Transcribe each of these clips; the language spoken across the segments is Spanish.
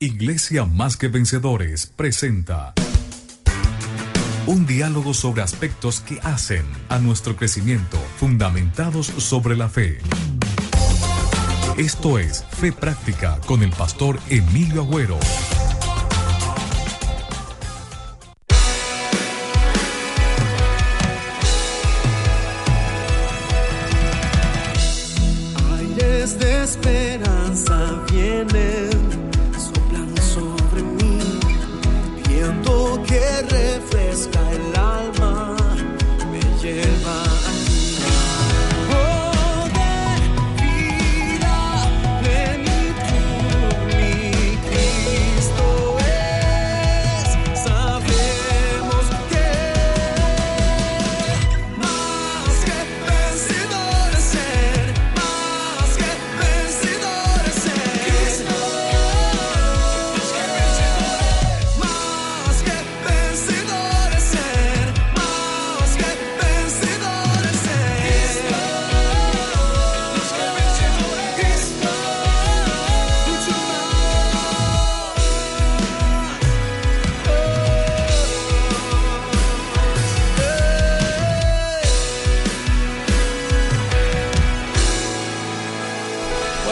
Iglesia Más que Vencedores presenta un diálogo sobre aspectos que hacen a nuestro crecimiento fundamentados sobre la fe. Esto es Fe Práctica con el pastor Emilio Agüero.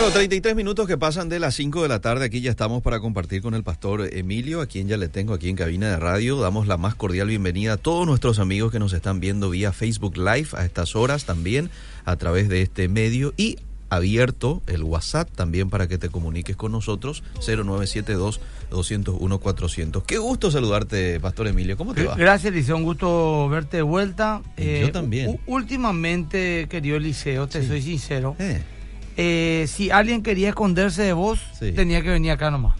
Bueno, 33 minutos que pasan de las 5 de la tarde. Aquí ya estamos para compartir con el pastor Emilio, a quien ya le tengo aquí en cabina de radio. Damos la más cordial bienvenida a todos nuestros amigos que nos están viendo vía Facebook Live a estas horas también a través de este medio y abierto el WhatsApp también para que te comuniques con nosotros 0972 201 400. Qué gusto saludarte, pastor Emilio. ¿Cómo te va? Gracias, Liceo. Un gusto verte de vuelta. Eh, Yo también. u- últimamente, querido Liceo, te Sí. soy sincero. Eh, eh, si alguien quería esconderse de vos, Sí. tenía que venir acá nomás.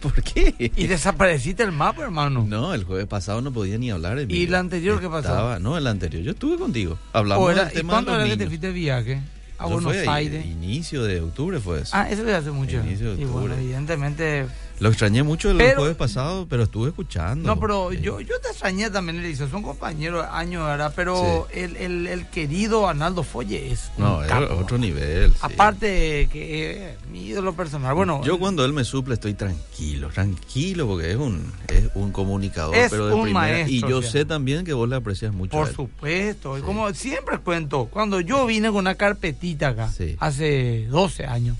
¿Por qué? Y desapareciste el mapa, hermano. No, el jueves pasado no podía ni hablar. Emilio. ¿Y el anterior qué pasó? No, el anterior. Yo estuve contigo. Hablamos era- del ¿Y tema cuándo de los era que te niños. fuiste de viaje? A Eso Buenos fue ahí, Aires. Inicio de octubre fue eso. Ah, eso ya hace mucho. Inicio de Y bueno, octubre. evidentemente. Lo extrañé mucho el Pero- jueves pasado, pero estuve escuchando. No, pero Eh, yo, yo te extrañé también, Liceo. Son compañeros años, ¿verdad? Pero el, el, el querido Arnaldo Folle es. un No, capo. otro nivel. sí. Aparte que es mi ídolo personal. Bueno, Yo cuando él me suple estoy tranquilo, tranquilo, porque es un, es un comunicador, Es pero de un primera. maestro, y yo o sea. sé también que vos le aprecias mucho. a por él. supuesto. Y como siempre cuento, cuando yo vine con una carpetita acá, Sí. hace 12 años,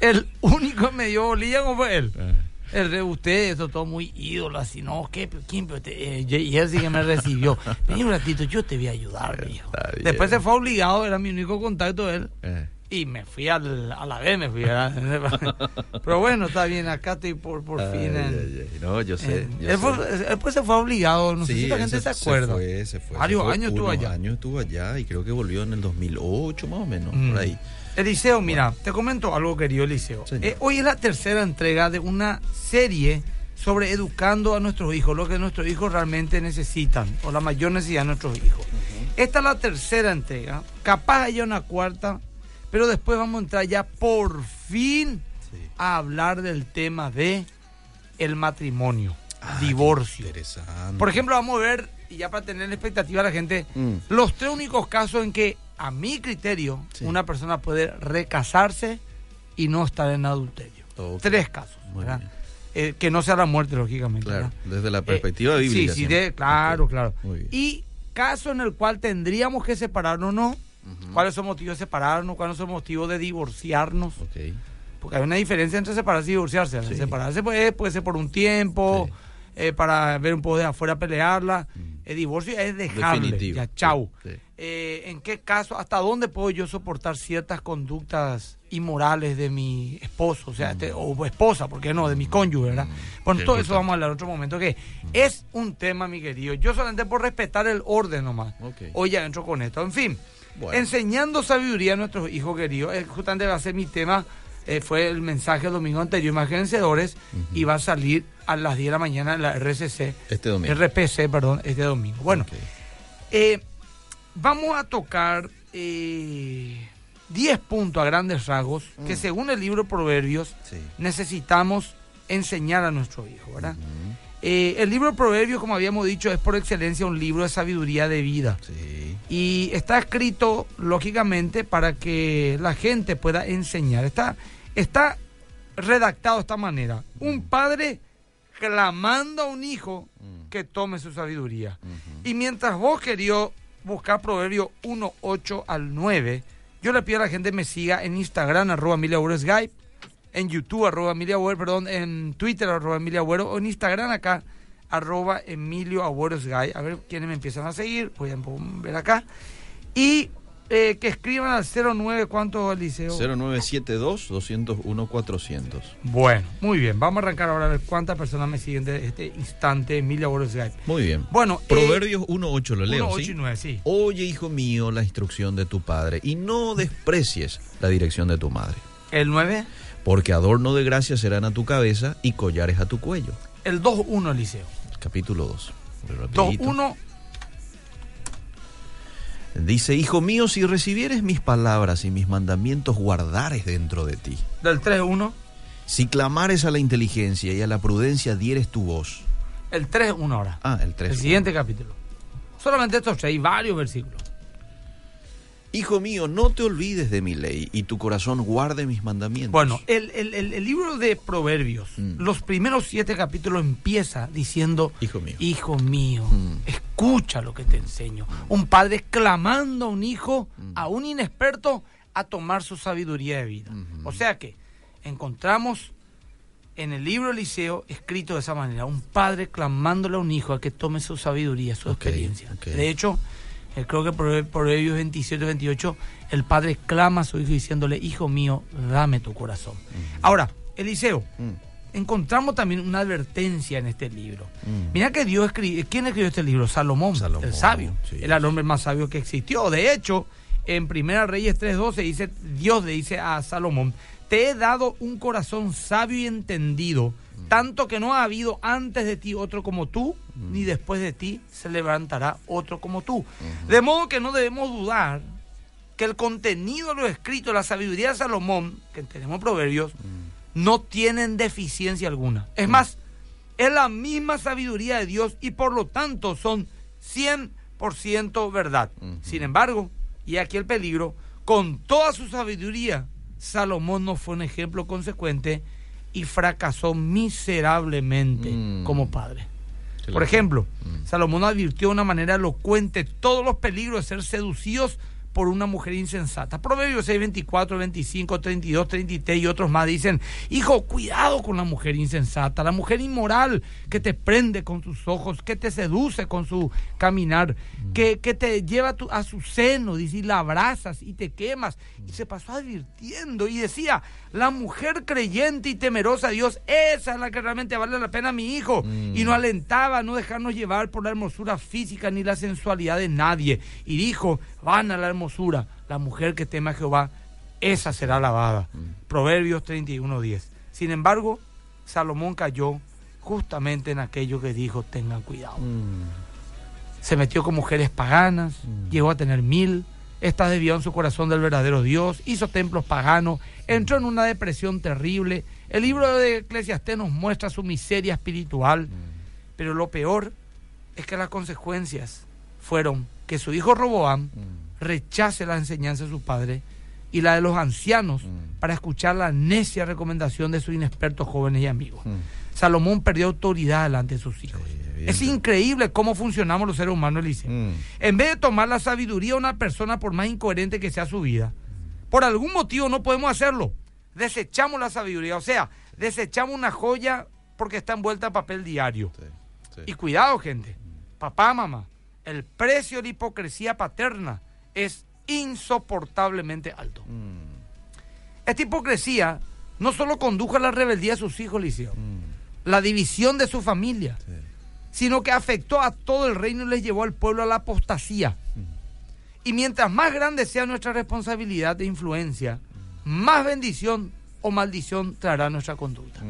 el único que me dio bolilla como fue él. Ah, El de ustedes, eso todo muy ídolo, así, no, ¿qué? ¿Quién? Pero te- eh, y él sí que me recibió. Vení un ratito, yo te voy a ayudar, bien. Después se fue obligado, era mi único contacto de él. eh. Y me fui al, a la vez, me fui. Pero bueno, está bien, acá estoy por, por Ay, fin. en- ay, ay. No, yo sé. en- yo él, sé. fue- él, pues se fue obligado, no sé Sí, si la gente se, se acuerda. fue, se fue, se Varios fue. años estuvo allá. años estuvo allá y creo que volvió en el 2008 más o menos, Mm. por ahí. Eliseo, mira, te comento algo, querido Eliseo. Eh, hoy es la tercera entrega de una serie sobre educando a nuestros hijos, lo que nuestros hijos realmente necesitan, o la mayor necesidad de nuestros hijos. Esta es la tercera entrega, capaz haya una cuarta, pero después vamos a entrar ya por fin Sí. a hablar del tema de el matrimonio, Ah, divorcio. Interesante. Por ejemplo, vamos a ver, y ya para tener la expectativa a la gente, Mm. los tres únicos casos en que, a mi criterio, Sí. una persona puede recasarse y no estar en adulterio. Tres casos. Eh, que no sea la muerte, lógicamente. Claro, ¿verdad? desde la perspectiva Eh, bíblica. Sí, sí, de- claro, claro. Y caso en el cual tendríamos que separarnos o no, cuáles son motivos de separarnos, cuáles son motivos de divorciarnos. Porque hay una diferencia entre separarse y divorciarse. Sí. Separarse puede, puede ser por un tiempo, Sí. eh, para ver un poco de afuera pelearla. El divorcio es dejarle, Definitivo. ya, chau. Sí. Eh, ¿En qué caso, hasta dónde puedo yo soportar ciertas conductas inmorales de mi esposo, o sea, este, o esposa, ¿por qué no? De mi cónyuge, ¿verdad? Mm. Bueno, todo eso vamos a hablar en otro momento, que es un tema, mi querido. Yo solamente por respetar el orden nomás. Ok. Hoy ya entro con esto. En fin, Bueno. enseñando sabiduría a nuestros hijos queridos, eh, justamente va a ser mi tema, eh, fue el mensaje el domingo anterior, más que vencedores, y va a salir a las 10 de la mañana en la RCC, Este domingo. RPC, perdón, este domingo. Bueno, eh, vamos a tocar eh, 10 puntos a grandes rasgos que según el libro Proverbios Sí. necesitamos enseñar a nuestros hijos, ¿verdad? Eh, el libro Proverbios, como habíamos dicho, es por excelencia un libro de sabiduría de vida. Sí. Y está escrito, lógicamente, para que la gente pueda enseñar. Está, está redactado de esta manera. Un padre clamando a un hijo que tome su sabiduría. Y mientras vos querías buscar Proverbio 1, 8 al 9, yo le pido a la gente que me siga en Instagram, arroba Emilia Agüero Skype, en YouTube, arroba Emilia Agüero, perdón, en Twitter, arroba Emilia Agüero, o en Instagram acá, arroba Emilio Agüero Skype. A ver quiénes me empiezan a seguir, voy a ver acá. Y eh, que escriban al 09, ¿cuánto, Liceo? 0972 201 400. Bueno, muy bien. Vamos a arrancar ahora a ver cuántas personas me siguen de este instante, Emilia Skype. Muy bien. Bueno, eh, Proverbios 1.8 lo leo, 1, 8 ¿sí? y 9, sí. Oye, hijo mío, la instrucción de tu padre y no desprecies la dirección de tu madre, El 9, porque adorno de gracia serán a tu cabeza y collares a tu cuello. el 2, 1, Liceo. Capítulo 2. 2, 1, Dice, hijo mío, si recibieres mis palabras y mis mandamientos guardares dentro de ti, del 3, 1, si clamares a la inteligencia y a la prudencia dieres tu voz. el 3, 1 ahora. Ah, el 3. El siguiente capítulo. Solamente estos hay varios versículos. Hijo mío, no te olvides de mi ley y tu corazón guarde mis mandamientos. Bueno, el, el- el- el libro de Proverbios, Mm. los primeros siete capítulos empieza diciendo, Hijo mío. hijo mío, Mm. escucha lo que te enseño. Un padre clamando a un hijo, a un inexperto, a tomar su sabiduría de vida. Ujú. O sea que encontramos en el libro Eliseo escrito de esa manera, un padre clamándole a un hijo a que tome su sabiduría, su experiencia. De hecho, creo que Prove- Proverbios 27, 28, el padre clama a su hijo diciéndole, hijo mío, dame tu corazón. Ahora, Eliseo, Mm, encontramos también una advertencia en este libro. mm. Mira que Dios escribió, ¿quién escribió este libro? Salomón, Salomón, el sabio, sí. el hombre más sabio que existió. De hecho, en Primera Reyes 3.12 dice, Dios le dice a Salomón, te he dado un corazón sabio y entendido, tanto que no ha habido antes de ti otro como tú, ni después de ti se levantará otro como tú. De modo que no debemos dudar que el contenido de lo escrito, la sabiduría de Salomón, que tenemos en Proverbios, no tienen deficiencia alguna. Es más, es la misma sabiduría de Dios y por lo tanto son 100% verdad. Sin embargo, y aquí el peligro, con toda su sabiduría, Salomón no fue un ejemplo consecuente y fracasó miserablemente Mm. como padre. Por ejemplo, Mm. Salomón advirtió de una manera elocuente todos los peligros de ser seducidos por una mujer insensata. Proverbios 6, 24, 25, 32, 33 y otros más dicen, hijo, cuidado con la mujer insensata, la mujer inmoral que te prende con sus ojos, que te seduce con su caminar, que, que te lleva tu- a su seno, dice, y la abrazas y te quemas. Y se pasó advirtiendo y decía, la mujer creyente y temerosa a Dios, esa es la que realmente vale la pena mi hijo. Mm. Y no alentaba a no dejarnos llevar por la hermosura física ni la sensualidad de nadie. Y dijo, van a la hermosura, la mujer que teme a Jehová, esa será alabada. Proverbios 31.10. Sin embargo, Salomón cayó justamente en aquello que dijo, tengan cuidado. Mm, Se metió con mujeres paganas, llegó a tener mil, estas desviaron su corazón del verdadero Dios, hizo templos paganos, entró en una depresión terrible. El libro de Eclesiastés nos muestra su miseria espiritual, pero lo peor es que las consecuencias fueron que su hijo Roboam mm, rechace la enseñanza de su padre y la de los ancianos Mm. para escuchar la necia recomendación de sus inexpertos jóvenes y amigos. mm. Salomón perdió autoridad delante de sus hijos. Es increíble cómo funcionamos los seres humanos, Eliseo. Mm. En vez de tomar la sabiduría de una persona, por más incoherente que sea su vida, por algún motivo no podemos hacerlo. Desechamos la sabiduría, o sea, desechamos una joya porque está envuelta en papel diario. Sí, sí. Y cuidado, gente, papá, mamá, el precio de la hipocresía paterna es insoportablemente alto. Mm, Esta hipocresía no solo condujo a la rebeldía de sus hijos, Liceo, mm, la división de su familia, sí. Sino que afectó a todo el reino y les llevó al pueblo a la apostasía. Y mientras más grande sea nuestra responsabilidad de influencia, más bendición o maldición traerá nuestra conducta.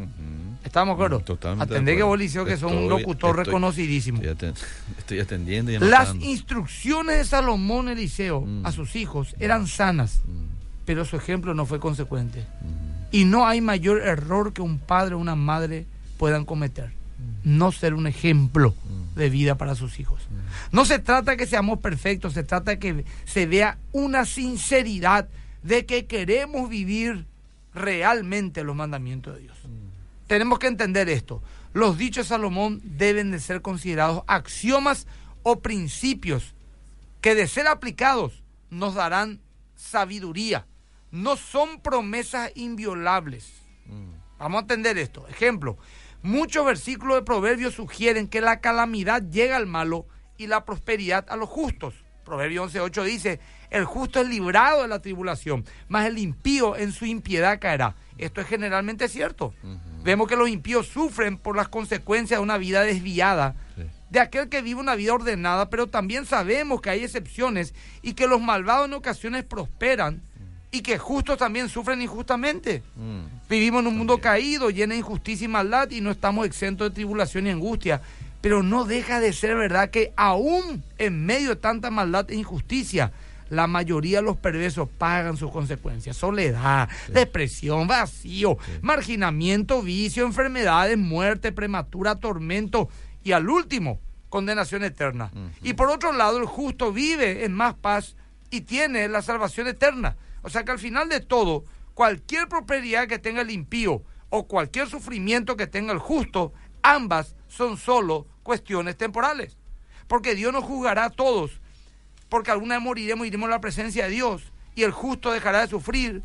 ¿Estamos? Mm, Totalmente Atendé que Liceo, que sos un Estoy- locutor estoy- reconocidísimo. Estoy, aten- estoy atendiendo y Las instrucciones de Salomón Eliseo Mm. a sus hijos eran sanas, Mm, pero su ejemplo no fue consecuente. mm, Y no hay mayor error que un padre o una madre puedan cometer. No ser un ejemplo de vida para sus hijos. No se trata que seamos perfectos, se trata que se vea una sinceridad de que queremos vivir realmente los mandamientos de Dios. Tenemos que entender esto. Los dichos de Salomón deben de ser considerados axiomas o principios que de ser aplicados nos darán sabiduría. No son promesas inviolables. Vamos a entender esto. Ejemplo, muchos versículos de Proverbios sugieren que la calamidad llega al malo y la prosperidad a los justos. Proverbio 11.8 dice, el justo es librado de la tribulación, mas el impío en su impiedad caerá. Esto es generalmente cierto. Vemos que los impíos sufren por las consecuencias de una vida desviada, Sí. de aquel que vive una vida ordenada, pero también sabemos que hay excepciones y que los malvados en ocasiones prosperan y que justos también sufren injustamente. Mm. Vivimos en un mundo caído, lleno de injusticia y maldad y no estamos exentos de tribulación y angustia. Pero no deja de ser verdad que aún en medio de tanta maldad e injusticia, la mayoría de los perversos pagan sus consecuencias. Soledad, depresión, vacío, marginamiento, vicio, enfermedades, muerte prematura, tormento y al último, condenación eterna. Y por otro lado, el justo vive en más paz y tiene la salvación eterna. O sea que al final de todo, cualquier prosperidad que tenga el impío o cualquier sufrimiento que tenga el justo, ambas son solo cuestiones temporales. Porque Dios nos juzgará a todos, porque alguna vez moriremos y iremos a la presencia de Dios, y el justo dejará de sufrir,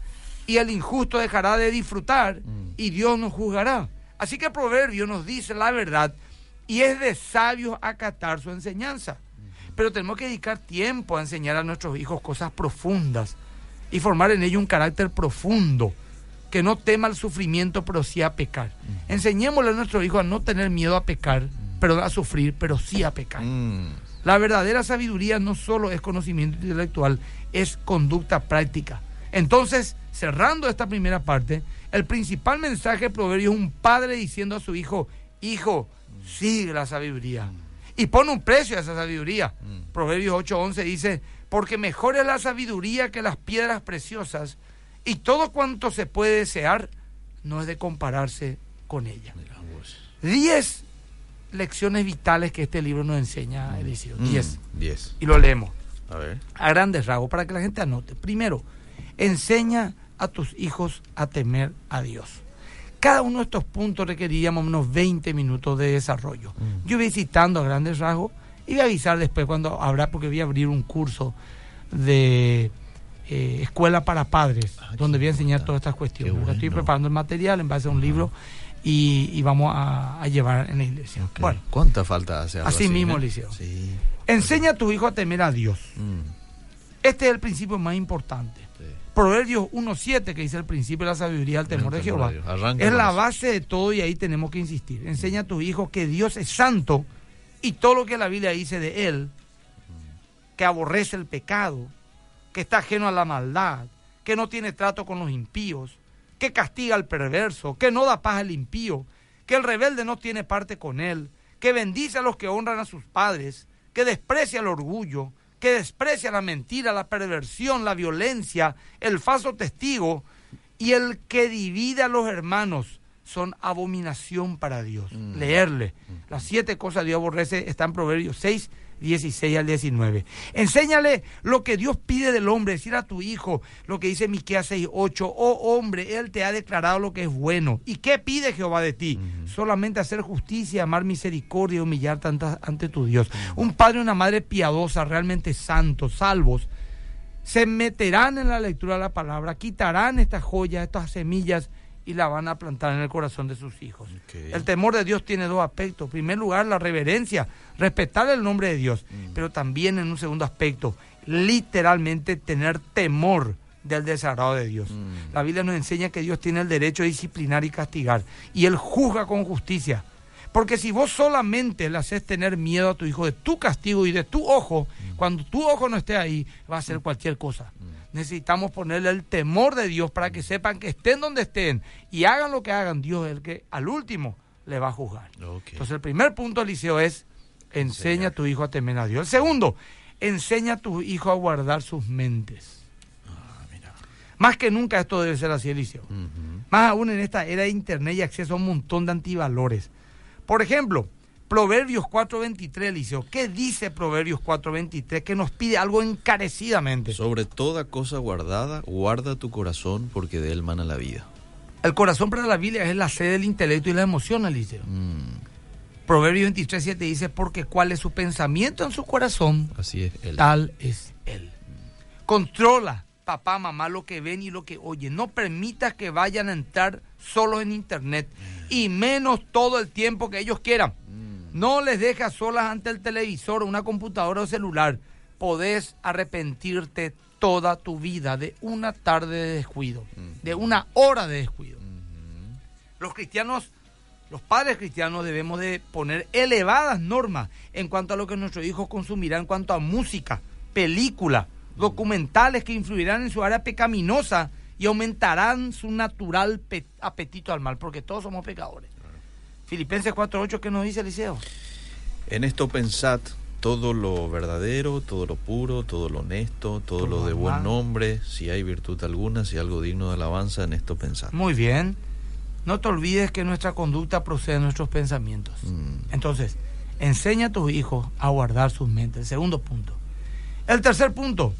y el injusto dejará de disfrutar, y Dios nos juzgará. Así que el proverbio nos dice la verdad, y es de sabios acatar su enseñanza. Pero tenemos que dedicar tiempo a enseñar a nuestros hijos cosas profundas y formar en ellos un carácter profundo, que no tema el sufrimiento, pero sí a pecar. Enseñémosle a nuestros hijos a no tener miedo a pecar, pero a sufrir, pero sí a pecar. Mm. La verdadera sabiduría no solo es conocimiento intelectual, es conducta práctica. Entonces, cerrando esta primera parte, el principal mensaje de Proverbio es un padre diciendo a su hijo, hijo, sigue la sabiduría. Y pone un precio a esa sabiduría. Proverbios 8:11 dice, porque mejor es la sabiduría que las piedras preciosas, y todo cuanto se puede desear no es de compararse con ella. Diez lecciones vitales que este libro nos enseña, Eliseo. Mm. Diez. Diez. Y lo leemos A ver. a grandes rasgos para que la gente anote. Primero, enseña a tus hijos a temer a Dios. Cada uno de estos puntos requeriríamos unos 20 minutos de desarrollo. Yo voy citando a grandes rasgos y voy a avisar después cuando habrá, porque voy a abrir un curso de eh, escuela para padres, Ah, donde voy a enseñar todas estas cuestiones. Ahora Estoy bueno. preparando el material en base a un libro y, y vamos a, a llevar en la iglesia. Bueno, ¿Cuánta falta hace algo así mismo, eh? Liceo. Sí. enseña a tu hijo a temer a Dios. Mm. Este es el principio más importante. Sí. Proverbios 1.7, que dice el principio de la sabiduría, el temor El temor Jehová. de. Arranca Es la base de todo y ahí tenemos que insistir. Enseña a tu hijo que Dios es santo y todo lo que la Biblia dice de él, que aborrece el pecado, que está ajeno a la maldad, que no tiene trato con los impíos, que castiga al perverso, que no da paz al impío, que el rebelde no tiene parte con él, que bendice a los que honran a sus padres, que desprecia el orgullo, que desprecia la mentira, la perversión, la violencia, el falso testigo. Y el que divide a los hermanos son abominación para Dios. Mm. Leerle. Las siete cosas Dios aborrece está en Proverbios 6, 16 al 19. Enséñale lo que Dios pide del hombre, decir a tu hijo lo que dice Miqueas 6, 8. Oh hombre, Él te ha declarado lo que es bueno. ¿Y qué pide Jehová de ti? Solamente hacer justicia, amar misericordia y humillarte ante, ante tu Dios. Un padre y una madre piadosa, realmente santos, salvos, se meterán en la lectura de la palabra, quitarán estas joyas, estas semillas y la van a plantar en el corazón de sus hijos. El temor de Dios tiene dos aspectos. En primer lugar, la reverencia, respetar el nombre de Dios, pero también en un segundo aspecto, literalmente tener temor del desagrado de Dios. Mm. La Biblia nos enseña que Dios tiene el derecho de disciplinar y castigar, y Él juzga con justicia. Porque si vos solamente le haces tener miedo a tu hijo de tu castigo y de tu ojo, cuando tu ojo no esté ahí, va a hacer cualquier cosa. Necesitamos ponerle el temor de Dios para que sepan que estén donde estén y hagan lo que hagan, Dios es el que al último le va a juzgar. Entonces el primer punto, Eliseo, es enseña a tu hijo a temer a Dios. El segundo, enseña a tu hijo a guardar sus mentes. Ah, mira. Más que nunca esto debe ser así, Eliseo. Más aún en esta era de internet y acceso a un montón de antivalores. Por ejemplo, Proverbios 4.23, Eliseo. ¿Qué dice Proverbios 4.23? Que nos pide algo encarecidamente. Sobre toda cosa guardada, guarda tu corazón porque de él mana la vida. El corazón para la Biblia es la sede del intelecto y la emoción, Eliseo. Mm, Proverbio 23, 7 dice, porque cuál es su pensamiento en su corazón, así es él. tal es él. Controla, papá, mamá, lo que ven y lo que oyen. No permitas que vayan a entrar solos en internet y menos todo el tiempo que ellos quieran. No les dejas solas ante el televisor, una computadora o celular. Podés arrepentirte toda tu vida de una tarde de descuido, de una hora de descuido. Los cristianos, los padres cristianos debemos de poner elevadas normas en cuanto a lo que nuestros hijos consumirán en cuanto a música, película, documentales que influirán en su área pecaminosa y aumentarán su natural pe- apetito al mal, porque todos somos pecadores. Filipenses 4.8, ¿qué nos dice Eliseo? En esto pensad todo lo verdadero, todo lo puro, todo lo honesto, todo, Todo lo de buen nombre, si hay virtud alguna, si algo digno de alabanza, en esto pensad. Muy bien. No te olvides que nuestra conducta procede de nuestros pensamientos. Mm, Entonces, enseña a tus hijos a guardar sus mentes. El segundo punto. El tercer punto,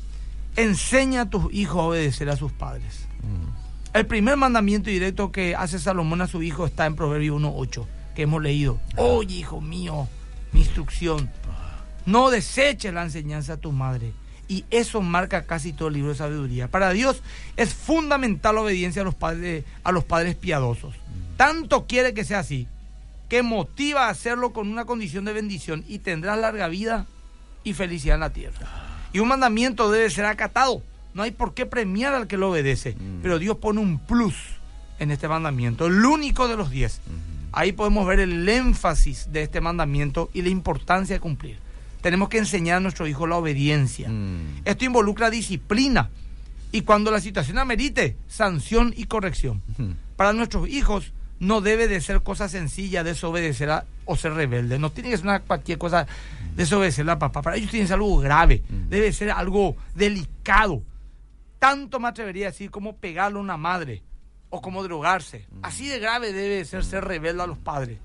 enseña a tus hijos a obedecer a sus padres. mm, El primer mandamiento directo que hace Salomón a su hijo está en Proverbio 1.8, que hemos leído. Oye, hijo mío, mi instrucción. No deseches la enseñanza a tu madre. Y eso marca casi todo el libro de sabiduría. Para Dios es fundamental la obediencia a los padres, a los padres piadosos. Tanto quiere que sea así, que motiva a hacerlo con una condición de bendición y tendrás larga vida y felicidad en la tierra. Y un mandamiento debe ser acatado. No hay por qué premiar al que lo obedece. Pero Dios pone un plus en este mandamiento, el único de los diez. Ahí podemos ver el énfasis de este mandamiento y la importancia de cumplir. Tenemos que enseñar a nuestro hijo la obediencia. mm, Esto involucra disciplina y cuando la situación amerite, sanción y corrección. mm. Para nuestros hijos no debe de ser cosa sencilla desobedecer a- o ser rebelde. No tiene que ser una, cualquier cosa desobedecer a papá. Para ellos tiene que ser algo grave. Debe ser algo delicado. Tanto me atrevería a decir como pegarle a una madre o como drogarse. Así de grave debe ser ser rebelde a los padres.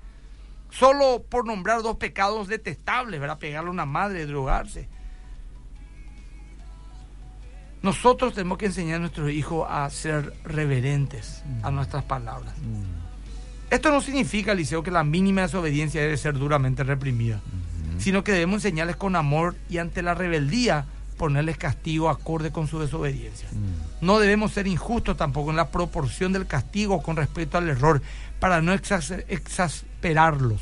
Solo por nombrar dos pecados detestables, ¿verdad? Pegarle a una madre, drogarse. Nosotros tenemos que enseñar a nuestros hijos a ser reverentes a nuestras palabras. Esto no significa, Liceo, que la mínima desobediencia debe ser duramente reprimida, sino que debemos enseñarles con amor y ante la rebeldía ponerles castigo acorde con su desobediencia. No debemos ser injustos tampoco en la proporción del castigo con respecto al error para no exas- exasperarlos.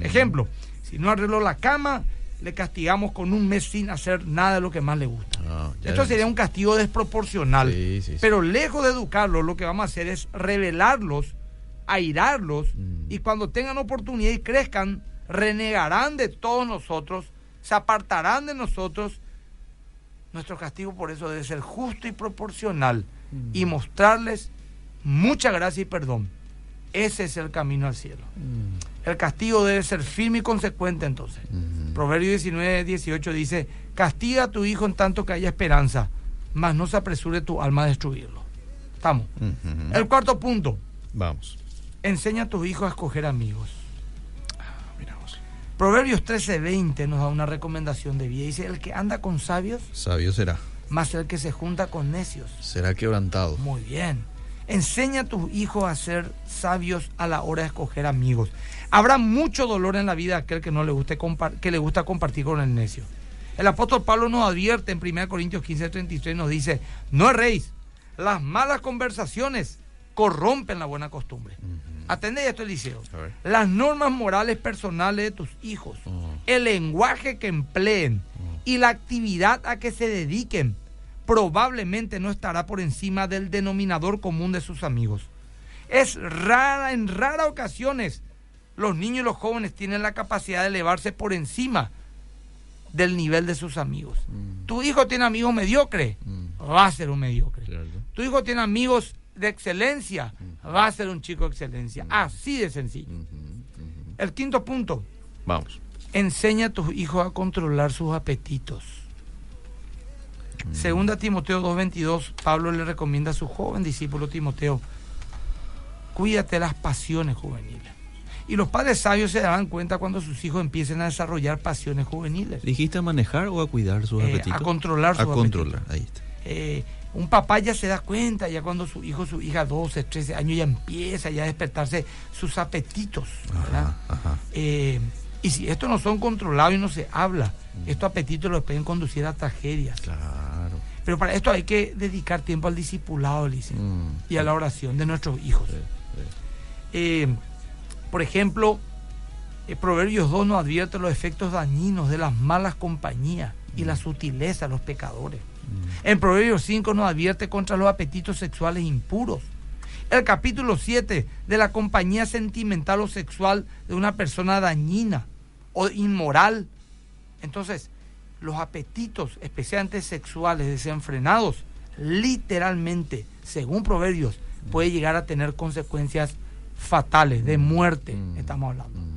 Ejemplo, si no arregló la cama, le castigamos con un mes sin hacer nada de lo que más le gusta. Ah, Esto ves. sería un castigo desproporcional. Sí, sí, sí. Pero lejos de educarlos, lo que vamos a hacer es revelarlos, airarlos, Mm. y cuando tengan oportunidad y crezcan, renegarán de todos nosotros, se apartarán de nosotros. Nuestro castigo por eso debe ser justo y proporcional Mm. y mostrarles mucha gracia y perdón. Ese es el camino al cielo. Mm, El castigo debe ser firme y consecuente entonces. mm. Proverbio 19, 18 dice, castiga a tu hijo en tanto que haya esperanza, mas no se apresure tu alma a destruirlo. Estamos. Ujú. El cuarto punto, Vamos. enseña a tus hijos a escoger amigos. Proverbios 13, 20 nos da una recomendación de vida. Dice, el que anda con sabios, Sabio será. más el que se junta con necios. Será quebrantado. Muy bien. Enseña a tus hijos a ser sabios a la hora de escoger amigos. Habrá mucho dolor en la vida aquel que no le guste que le gusta compartir con el necio. El apóstol Pablo nos advierte en 1 Corintios 15, 33, nos dice, no erréis, las malas conversaciones corrompen la buena costumbre. Atendé esto, Eliseo. A ver. Las normas morales personales de tus hijos, el lenguaje que empleen y la actividad a que se dediquen probablemente no estará por encima del denominador común de sus amigos. Es rara, en raras ocasiones, los niños y los jóvenes tienen la capacidad de elevarse por encima del nivel de sus amigos. Tu hijo tiene amigos mediocres, Mm. va a ser un mediocre. Tu hijo tiene amigos de excelencia, va a ser un chico de excelencia. Así de sencillo. El quinto punto, Vamos. enseña a tus hijos a controlar sus apetitos. Segunda Timoteo 2.22, Pablo le recomienda a su joven discípulo Timoteo, cuídate las pasiones juveniles. Y los padres sabios se darán cuenta cuando sus hijos empiecen a desarrollar pasiones juveniles. ¿Dijiste a manejar o a cuidar sus Eh, apetitos? a controlar A sus controlar, ahí está. Eh, un papá ya se da cuenta, ya cuando su hijo, su hija, 12, 13 años, ya empieza ya a despertarse sus apetitos. ¿verdad? Ajá, ajá. Eh, y si estos no son controlados y no se habla, estos apetitos los pueden conducir a tragedias. Claro. Pero para esto hay que dedicar tiempo al discipulado, Mm. y a la oración de nuestros hijos. Eh, por ejemplo, eh, Proverbios 2 nos advierte los efectos dañinos de las malas compañías y la sutileza de los pecadores. En Proverbios 5 nos advierte contra los apetitos sexuales impuros. El capítulo 7 de la compañía sentimental o sexual de una persona dañina o inmoral. Entonces, los apetitos, especialmente sexuales desenfrenados, literalmente, según Proverbios, puede llegar a tener consecuencias fatales, de muerte, Mm. estamos hablando.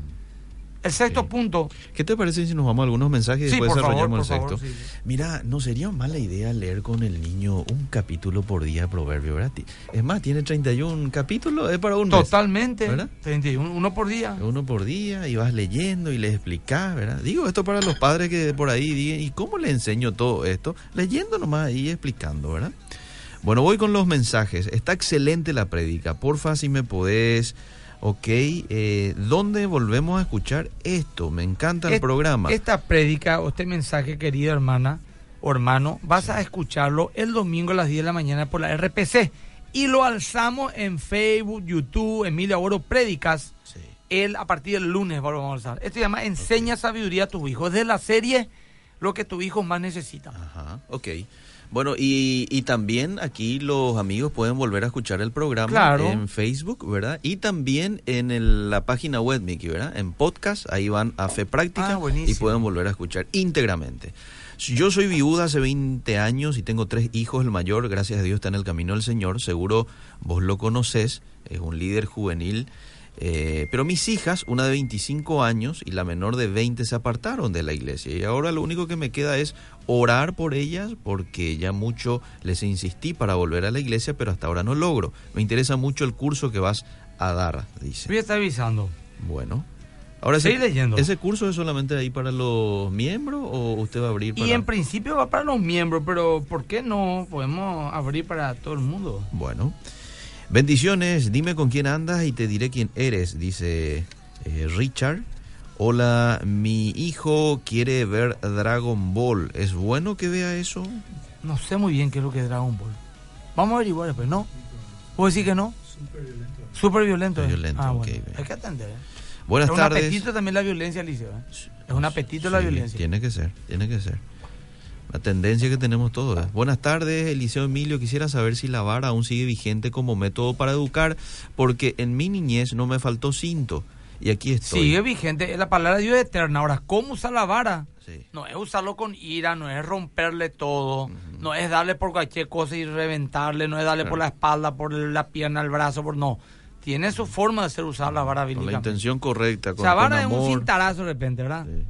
El sexto Sí. punto, ¿Qué te parece si nos vamos a algunos mensajes y Sí, después favor, desarrollamos por el favor, sexto? sí. Mira, no sería mala idea leer con el niño un capítulo por día de proverbio, ¿verdad? Es más, tiene 31 capítulos, es para un mes. totalmente, ¿verdad? 31, uno por día. Uno por día y vas leyendo y le explicás, ¿verdad? Digo esto para los padres que por ahí digan, ¿y cómo le enseño todo esto? Leyendo nomás ahí explicando, ¿verdad? Bueno, voy con los mensajes. Está excelente la prédica. Porfa, si me podés. Ok, eh, ¿dónde volvemos a escuchar esto? Me encanta el programa. Esta prédica o este mensaje, querida hermana o hermano, vas a escucharlo el domingo a las 10 de la mañana por la RPC. Y lo alzamos en Facebook, YouTube, Emilio Agüero Prédicas. Sí. El, a partir del lunes vamos a alzar. Esto se llama Enseña sabiduría a tu hijo. Es de la serie lo que tu hijo más necesita. Ajá, ok. Bueno, y, y también aquí los amigos pueden volver a escuchar el programa Claro. en Facebook, ¿verdad? Y también en el- la página web, Miki, ¿verdad? En podcast, ahí van a Fe Práctica Ah, y pueden volver a escuchar íntegramente. Yo soy viuda hace 20 años y tengo tres hijos. El mayor, gracias a Dios, está en el camino del Señor. Seguro vos lo conocés, es un líder juvenil. Eh, pero mis hijas, una de 25 años y la menor de 20, se apartaron de la iglesia. Y ahora lo único que me queda es orar por ellas porque ya mucho les insistí para volver a la iglesia, pero hasta ahora no logro. Me interesa mucho el curso que vas a dar, dice. Voy a estar avisando. Bueno. Ahora Sigue leyendo. ¿Ese curso es solamente ahí para los miembros o usted va a abrir para...? Y en principio va para los miembros, pero ¿por qué no podemos abrir para todo el mundo? Bueno. Bendiciones, dime con quién andas y te diré quién eres, dice eh, Richard. Hola, mi hijo quiere ver Dragon Ball. ¿Es bueno que vea eso? No sé muy bien qué es lo que es Dragon Ball. Vamos a averiguar después, ¿no? ¿Puedo decir que no? Súper violento. ¿eh? Violento, Ah, bueno. bien. Hay que atender. ¿eh? Buenas es un tardes. apetito también la violencia, Alicia. ¿eh? Es un apetito la violencia. Tiene que ser, tiene que ser. La tendencia que tenemos todos. ¿eh? Buenas tardes, Eliseo Emilio. Quisiera saber si la vara aún sigue vigente como método para educar, porque en mi niñez no me faltó cinto. Y aquí estoy. Sigue vigente. La palabra de Dios es eterna. Ahora, ¿cómo usar la vara? Sí. No es usarlo con ira, no es romperle todo, no es darle por cualquier cosa y reventarle, no es darle por la espalda, por la pierna, el brazo, por no. Tiene su forma de ser usada la vara Con la intención correcta, O con, sea, con vara es un cintarazo de repente, ¿verdad? Sí.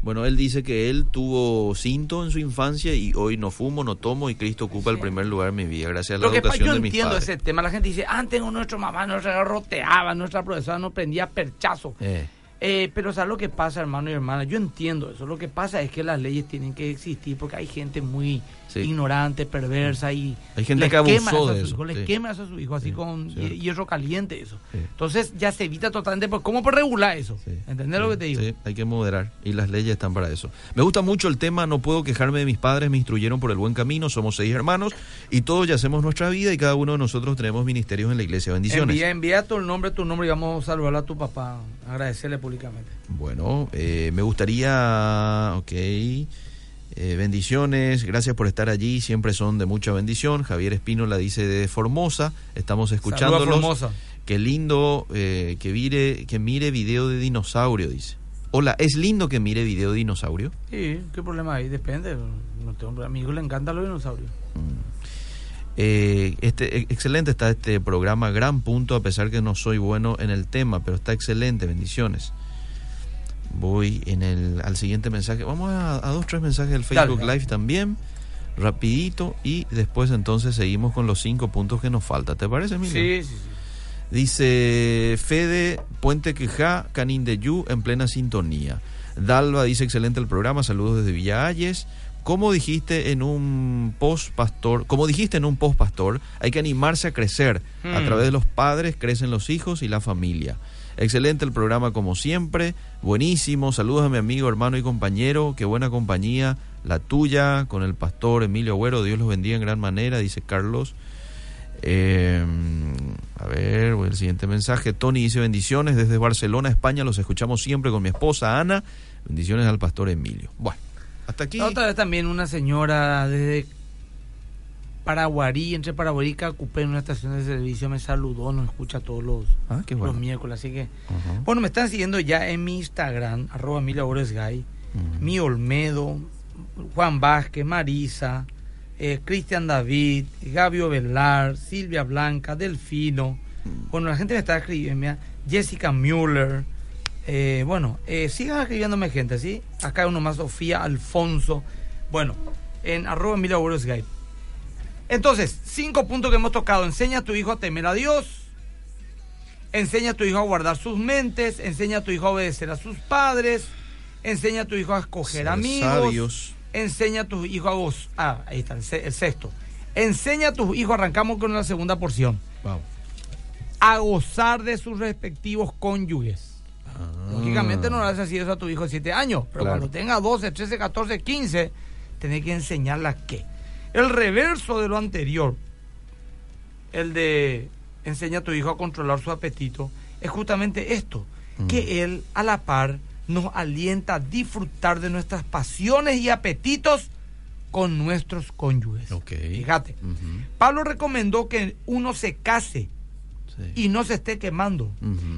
Bueno, él dice que él tuvo cinto en su infancia y hoy no fumo, no tomo y Cristo ocupa el primer lugar en mi vida gracias a la Lo que educación yo de mis entiendo padres. ese tema. La gente dice, antes nuestra mamá nos roteaba, nuestra profesora nos prendía perchazo. Eh, Eh, pero ¿sabes lo que pasa, hermano y hermana? Yo entiendo eso. Lo que pasa es que las leyes tienen que existir porque hay gente muy Sí. ignorante, perversa y... Hay gente les que abusó de su eso, hijo, les sí. quema eso a su hijo, así Sí, con hierro caliente eso. Entonces ya se evita totalmente. Pues, ¿Cómo por regular eso? ¿Entendés lo que te digo? Sí, hay que moderar y las leyes están para eso. Me gusta mucho el tema, no puedo quejarme de mis padres, me instruyeron por el buen camino, somos seis hermanos y todos ya hacemos nuestra vida y cada uno de nosotros tenemos ministerios en la iglesia. Bendiciones. Envía, envía tu nombre, tu nombre y vamos a saludar a tu papá. Agradecerle públicamente. Bueno, eh, me gustaría, ok, eh, bendiciones, gracias por estar allí, siempre son de mucha bendición. Javier Espino la dice de Formosa, estamos escuchándolos. Formosa. Qué lindo eh, que, mire, que mire video de dinosaurio, dice. Hola, ¿es lindo que mire video de dinosaurio? Sí, ¿qué problema hay? Depende. No tengo, a mi hijo le encantan los dinosaurios. Eh, este, e- excelente está este programa, gran punto, a pesar que no soy bueno en el tema, pero está excelente, bendiciones. Voy en el, al siguiente mensaje. Vamos a, a dos, tres mensajes del Facebook Dale. Live también, rapidito, y después entonces seguimos con los cinco puntos que nos falta. ¿Te parece, Emilio? Sí, sí, sí. Dice Fede Puente Quejá, Canin de Yu, en plena sintonía. Dalva dice excelente el programa, saludos desde Villa Ayes. como dijiste en un post pastor, como dijiste en un post pastor, hay que animarse a crecer. A Mm. través de los padres crecen los hijos y la familia. Excelente el programa como siempre, buenísimo. Saludos a mi amigo, hermano y compañero. Qué buena compañía la tuya con el pastor Emilio Agüero. Dios los bendiga en gran manera, dice Carlos. Eh, a ver, al siguiente mensaje. Tony dice bendiciones desde Barcelona, España. Los escuchamos siempre con mi esposa Ana. Bendiciones al pastor Emilio. Bueno, hasta aquí. Otra vez también una señora desde Paraguarí, entre Paraguarí y Cacupé, en una estación de servicio, me saludó, nos escucha todos los, Ah, los miércoles. Así que, bueno, me están siguiendo ya en mi Instagram, arroba Ores Gay, Ujú. mi Olmedo, Juan Vázquez, Marisa, eh, Cristian David, Gabio Velar, Silvia Blanca, Delfino. Bueno, la gente me está escribiendo, mira, Jessica Mueller. eh, bueno, eh, sigan escribiéndome gente, ¿sí? Acá uno más, Sofía Alfonso. Bueno, en arroba Ores Gay. Entonces, cinco puntos que hemos tocado. Enseña a tu hijo a temer a Dios. Enseña a tu hijo a guardar sus mentes. Enseña a tu hijo a obedecer a sus padres. Enseña a tu hijo a escoger Ser amigos. sabios. Enseña a tus hijos a goz- Ah, ahí está, el, se- el sexto. Enseña a tus hijos, arrancamos con la segunda porción, Vamos. a gozar de sus respectivos cónyuges. Ah. Lógicamente no le haces así eso a tu hijo de 7 años, pero Claro. cuando tenga 12, 13, 14, 15, tenés que enseñarle a qué. El reverso de lo anterior, el de enseña a tu hijo a controlar su apetito, es justamente esto, que él a la par nos alienta a disfrutar de nuestras pasiones y apetitos con nuestros cónyuges. Ok. Fíjate. Pablo recomendó que uno se case Sí. y no se esté quemando.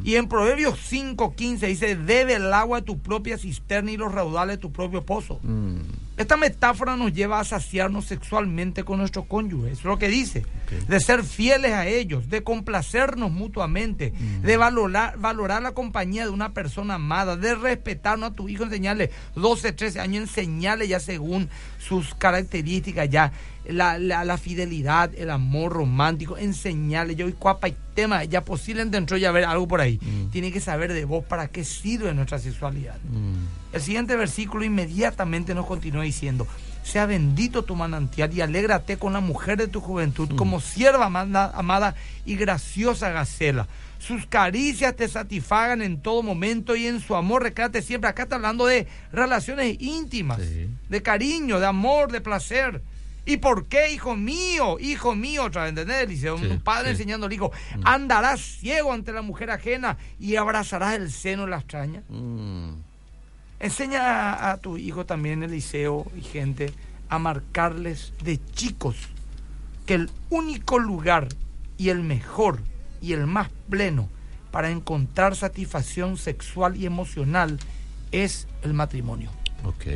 Y en Proverbios 5.15 dice, debe el agua a tu propia cisterna y los raudales a tu propio pozo. Mm. Esta metáfora nos lleva a saciarnos sexualmente con nuestro cónyuge, es lo que dice, de ser fieles a ellos, de complacernos mutuamente, Mm. de valorar, valorar la compañía de una persona amada, de respetarnos a tu hijo, enseñarle 12, 13 años, enseñarle ya según sus características, ya la, la, la fidelidad, el amor romántico, enseñarle, yo y cuapa y tema, ya posiblemente entró ya ver algo por ahí, Mm. tiene que saber de vos para qué sirve nuestra sexualidad. Mm. El siguiente versículo inmediatamente nos continúa diciendo, sea bendito tu manantial y alégrate con la mujer de tu juventud como sierva amada, amada y graciosa gacela. Sus caricias te satisfagan en todo momento y en su amor recate siempre. Acá está hablando de relaciones íntimas, Sí. de cariño, de amor, de placer. ¿Y por qué, hijo mío? Hijo mío, otra vez, ¿entendés? Dice un Sí, padre sí. enseñando al hijo, andarás ciego ante la mujer ajena y abrazarás el seno de la extraña. Mm. Enseña a, a tu hijo también, Eliseo y gente, a marcarles de chicos que el único lugar y el mejor y el más pleno para encontrar satisfacción sexual y emocional es el matrimonio. Ok.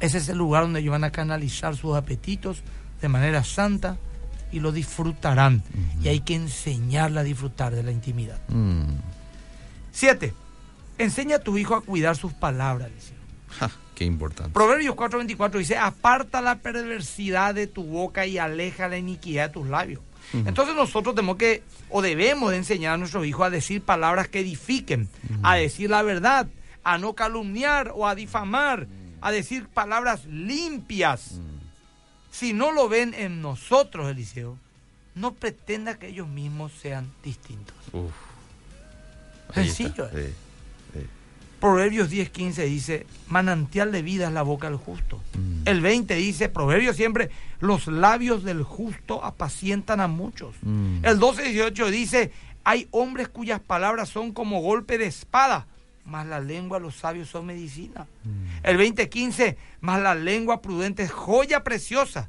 Ese es el lugar donde ellos van a canalizar sus apetitos de manera santa y lo disfrutarán. Y hay que enseñarle a disfrutar de la intimidad. Mm. Siete, enseña a tu hijo a cuidar sus palabras, Eliseo. Ja, qué importante. Proverbios 4:24 dice, aparta la perversidad de tu boca y aleja la iniquidad de tus labios. Entonces nosotros tenemos que, o debemos de enseñar a nuestros hijos a decir palabras que edifiquen, a decir la verdad, a no calumniar o a difamar, a decir palabras limpias. Si no lo ven en nosotros, Eliseo, no pretenda que ellos mismos sean distintos. Uf. Sencillo, eh. sí. Proverbios 10:15 dice, manantial de vida es la boca del justo. Mm. El 20 dice, Proverbios siempre, los labios del justo apacientan a muchos. Mm. El 12:18 dice, hay hombres cuyas palabras son como golpe de espada, mas la lengua de los sabios son medicina. El 20:15, mas la lengua prudente es joya preciosa.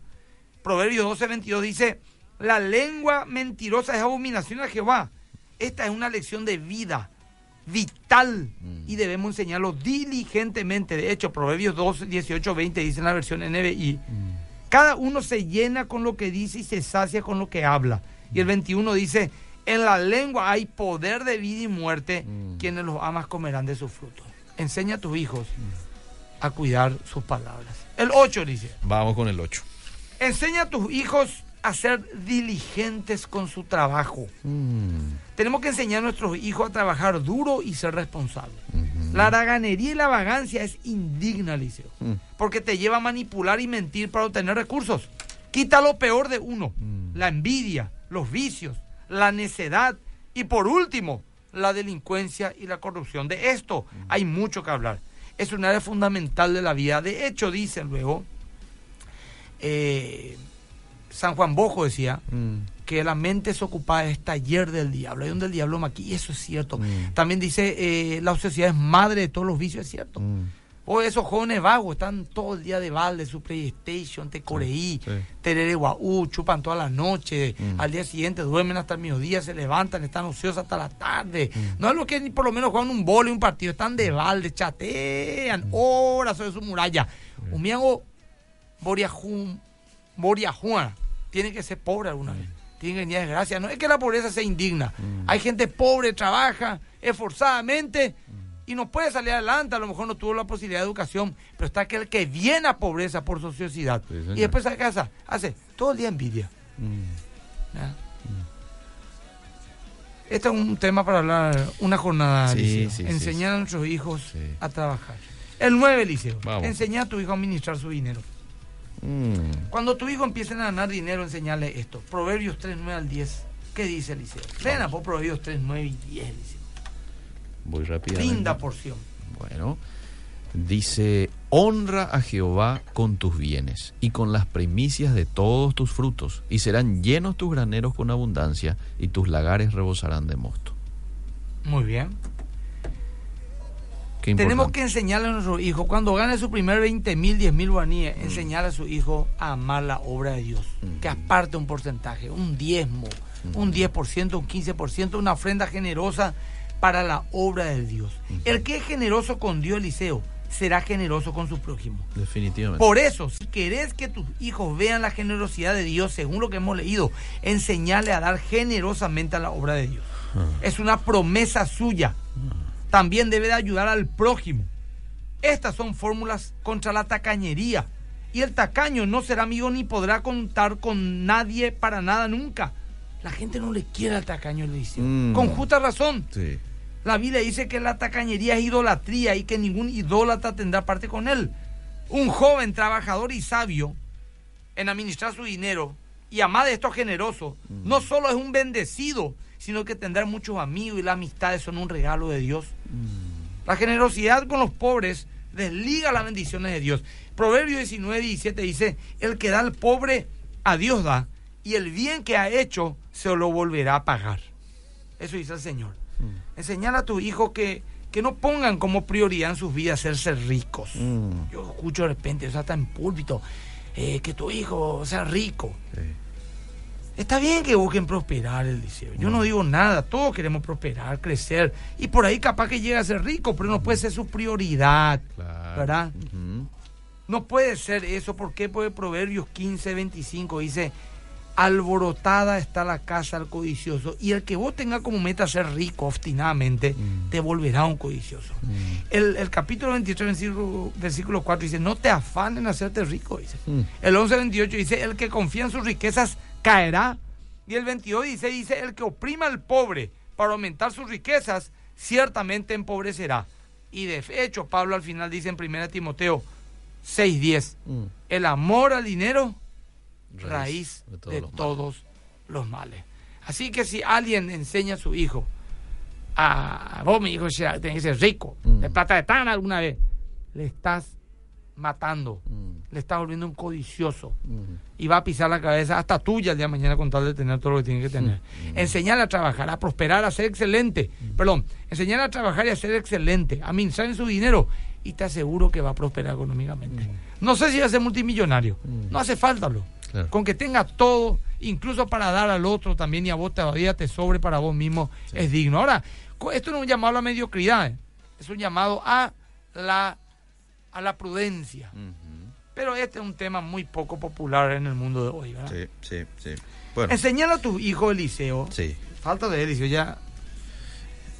Proverbios 12:22 dice, la lengua mentirosa es abominación a Jehová. Esta es una lección de vida vital y debemos enseñarlo diligentemente. De hecho, Proverbios 12, 18, 20 dice en la versión NBI, cada uno se llena con lo que dice y se sacia con lo que habla. Y el 21 dice, en la lengua hay poder de vida y muerte, quienes los amas comerán de sus frutos. Enseña a tus hijos a cuidar sus palabras. El 8 dice, Vamos con el 8. enseña a tus hijos a ser diligentes con su trabajo. Mm. Tenemos que enseñar a nuestros hijos a trabajar duro y ser responsables. La haraganería y la vagancia es indigna, Liceo. Mm. Porque te lleva a manipular y mentir para obtener recursos. Quita lo peor de uno. Mm. La envidia, los vicios, la necedad y por último, la delincuencia y la corrupción. De esto Mm. hay mucho que hablar. Es un área fundamental de la vida. De hecho, dice luego, eh, San Juan Bojo decía. Que la mente es ocupada es taller del diablo. Hay donde el diablo y eso es cierto. Mm. También dice, eh, la ociosidad es madre de todos los vicios, es cierto. Mm. O esos jóvenes vagos están todo el día de balde, su PlayStation, te coreí, sí. terere guaú, chupan toda la noche, Mm. al día siguiente duermen hasta el mediodía, se levantan, están ociosos hasta la tarde. Mm. No es lo que ni por lo menos juegan un bolo y un partido, están de balde, chatean Mm. horas sobre su muralla. Un miango Boriajun, Boriajuana, tiene que ser pobre alguna vez. Tiene que venir desgracia. No es que la pobreza sea indigna. Hay gente pobre, trabaja esforzadamente y no puede salir adelante. A lo mejor no tuvo la posibilidad de educación, pero está aquel que viene a pobreza por su. Sí, señor. y después a casa hace todo el día envidia. Mm. ¿ya? Este es un tema para hablar una jornada. Sí, Liceo. sí, sí, Enseñar a nuestros hijos a trabajar. El 9, Liceo. Enseñar a tu hijo a administrar su dinero. Mm. Cuando tu hijo empiece a ganar dinero, enseñarle esto. Proverbios 3, 9 al 10. ¿Qué dice Eliseo? Leen a por Proverbios 3, 9 y 10, Eliseo. Voy rápidamente. Linda porción. Bueno, dice, honra a Jehová con tus bienes y con las primicias de todos tus frutos, y serán llenos tus graneros con abundancia, y tus lagares rebosarán de mosto. Muy bien. Tenemos que enseñarle a nuestro hijo, cuando gane su primer 20 mil, 10 mil guaníes, enseñarle a su hijo a amar la obra de Dios. Mm. Que aparte un porcentaje, un diezmo, un 10%, un 15%, una ofrenda generosa para la obra de Dios. El que es generoso con Dios, Eliseo, será generoso con su prójimo. Definitivamente. Por eso, si querés que tus hijos vean la generosidad de Dios, según lo que hemos leído, enseñarle a dar generosamente a la obra de Dios. Es una promesa suya. También debe de ayudar al prójimo. Estas son fórmulas contra la tacañería. Y el tacaño no será amigo ni podrá contar con nadie para nada nunca. La gente no le quiere al tacaño, le dice. Mm. Con justa razón. Sí. La Biblia dice que la tacañería es idolatría y que ningún idólatra tendrá parte con él. Un joven trabajador y sabio en administrar su dinero y amar de esto generoso, no solo es un bendecido, sino que tendrá muchos amigos y las amistades son un regalo de Dios. La generosidad con los pobres desliga las bendiciones de Dios. Proverbio 19, 17 dice, el que da al pobre, a Dios da, y el bien que ha hecho se lo volverá a pagar. Eso dice el Señor. Enseñar a tu hijo que, que no pongan como prioridad en sus vidas hacerse ricos. Mm. Yo escucho de repente, o sea, está en púlpito, eh, que tu hijo sea rico. Sí. Está bien que busquen prosperar el liceo. Yo no digo nada, todos queremos prosperar, crecer. Y por ahí capaz que llegue a ser rico, pero no puede ser su prioridad. Claro. ¿Verdad? No puede ser eso. ¿Por qué? Porque Proverbios 15, 25 dice, alborotada está la casa del codicioso. Y el que vos tengas como meta ser rico obstinadamente, Mm. te volverá un codicioso. El, el capítulo 23, versículo, versículo 4 dice, no te afanen en hacerte rico, dice. Mm. El 11, 28 dice, el que confía en sus riquezas caerá. Y el 22 dice, dice, el que oprima al pobre para aumentar sus riquezas, ciertamente empobrecerá. Y de hecho, Pablo al final dice en 1 Timoteo 6:10, Mm. el amor al dinero, raíz, de todos de los males. todos los males. Así que si alguien enseña a su hijo, a vos mi hijo tenés que ser rico, Mm. de plata de tan alguna vez, le estás matando, Mm. Le estás volviendo un codicioso y va a pisar la cabeza hasta tuya el día de mañana con tal de tener todo lo que tiene que tener. Enseñarle a trabajar, a prosperar, a ser excelente. Perdón, enseñarle a trabajar y a ser excelente, a administrar en su dinero y te aseguro que va a prosperar económicamente. No sé si va a ser multimillonario, no hace falta lo. Claro. Con que tenga todo, incluso para dar al otro también y a vos todavía te sobre para vos mismo, es digno. Ahora, esto no es un llamado a la mediocridad, ¿eh? es un llamado a la, a la prudencia. Pero este es un tema muy poco popular en el mundo de hoy, ¿verdad? Sí, sí, sí. Bueno, Enseñar a tu hijo Eliseo. sí. Falta de Eliseo ya.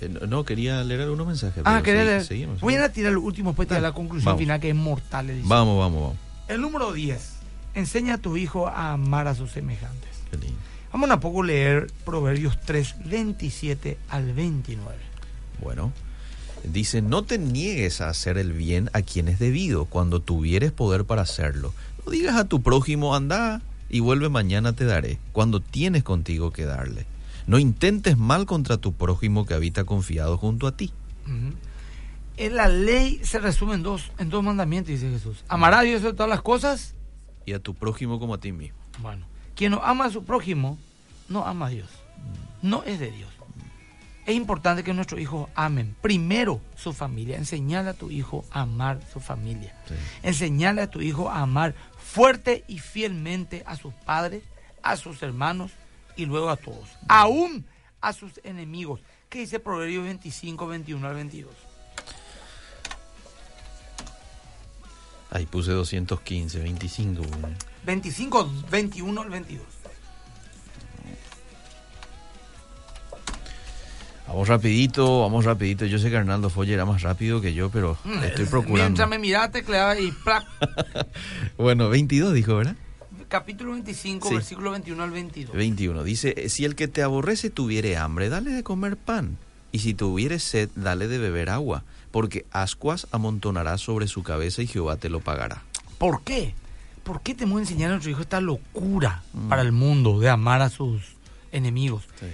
Eh, no, quería leer algunos mensajes. Ah, sí, leer? seguimos, Voy a tirar el último después de la conclusión Vamos. final que es mortal, Eliseo. Vamos, vamos, vamos. El número 10. Enseña a tu hijo a amar a sus semejantes. Qué lindo. Vamos a poco leer Proverbios 3, 27 al 29. Bueno, Dice, no te niegues a hacer el bien a quien es debido cuando tuvieres poder para hacerlo. No digas a tu prójimo, anda y vuelve mañana te daré, cuando tienes contigo que darle. No intentes mal contra tu prójimo que habita confiado junto a ti. En la ley se resume en dos, en dos mandamientos, dice Jesús. Amarás a Dios sobre todas las cosas. Y a tu prójimo como a ti mismo. Bueno, quien no ama a su prójimo, no ama a Dios. No es de Dios. Es importante que nuestros hijos amen primero su familia. Enseñale a tu hijo a amar su familia. Sí. Enseñale a tu hijo a amar fuerte y fielmente a sus padres, a sus hermanos y luego a todos. Aún a sus enemigos. ¿Qué dice Proverbios 25, 21 al 22? Ahí puse 215, 25. 25, 21 al 22. Vamos rapidito, vamos rapidito. Yo sé que Arnaldo Folle era más rápido que yo, pero Mm, estoy eh, procurando. Mientras me miraste, tecleaba y ¡plac! Bueno, 22 dijo, ¿verdad? capítulo 25, Sí. versículo 21 al 22. 21. Dice, si el que te aborrece tuviere hambre, dale de comer pan. Y si tuviere sed, dale de beber agua. Porque ascuas amontonará sobre su cabeza y Jehová te lo pagará. ¿Por qué? ¿Por qué tenemos que enseñar a nuestro hijo esta locura Mm. para el mundo de amar a sus enemigos? Sí.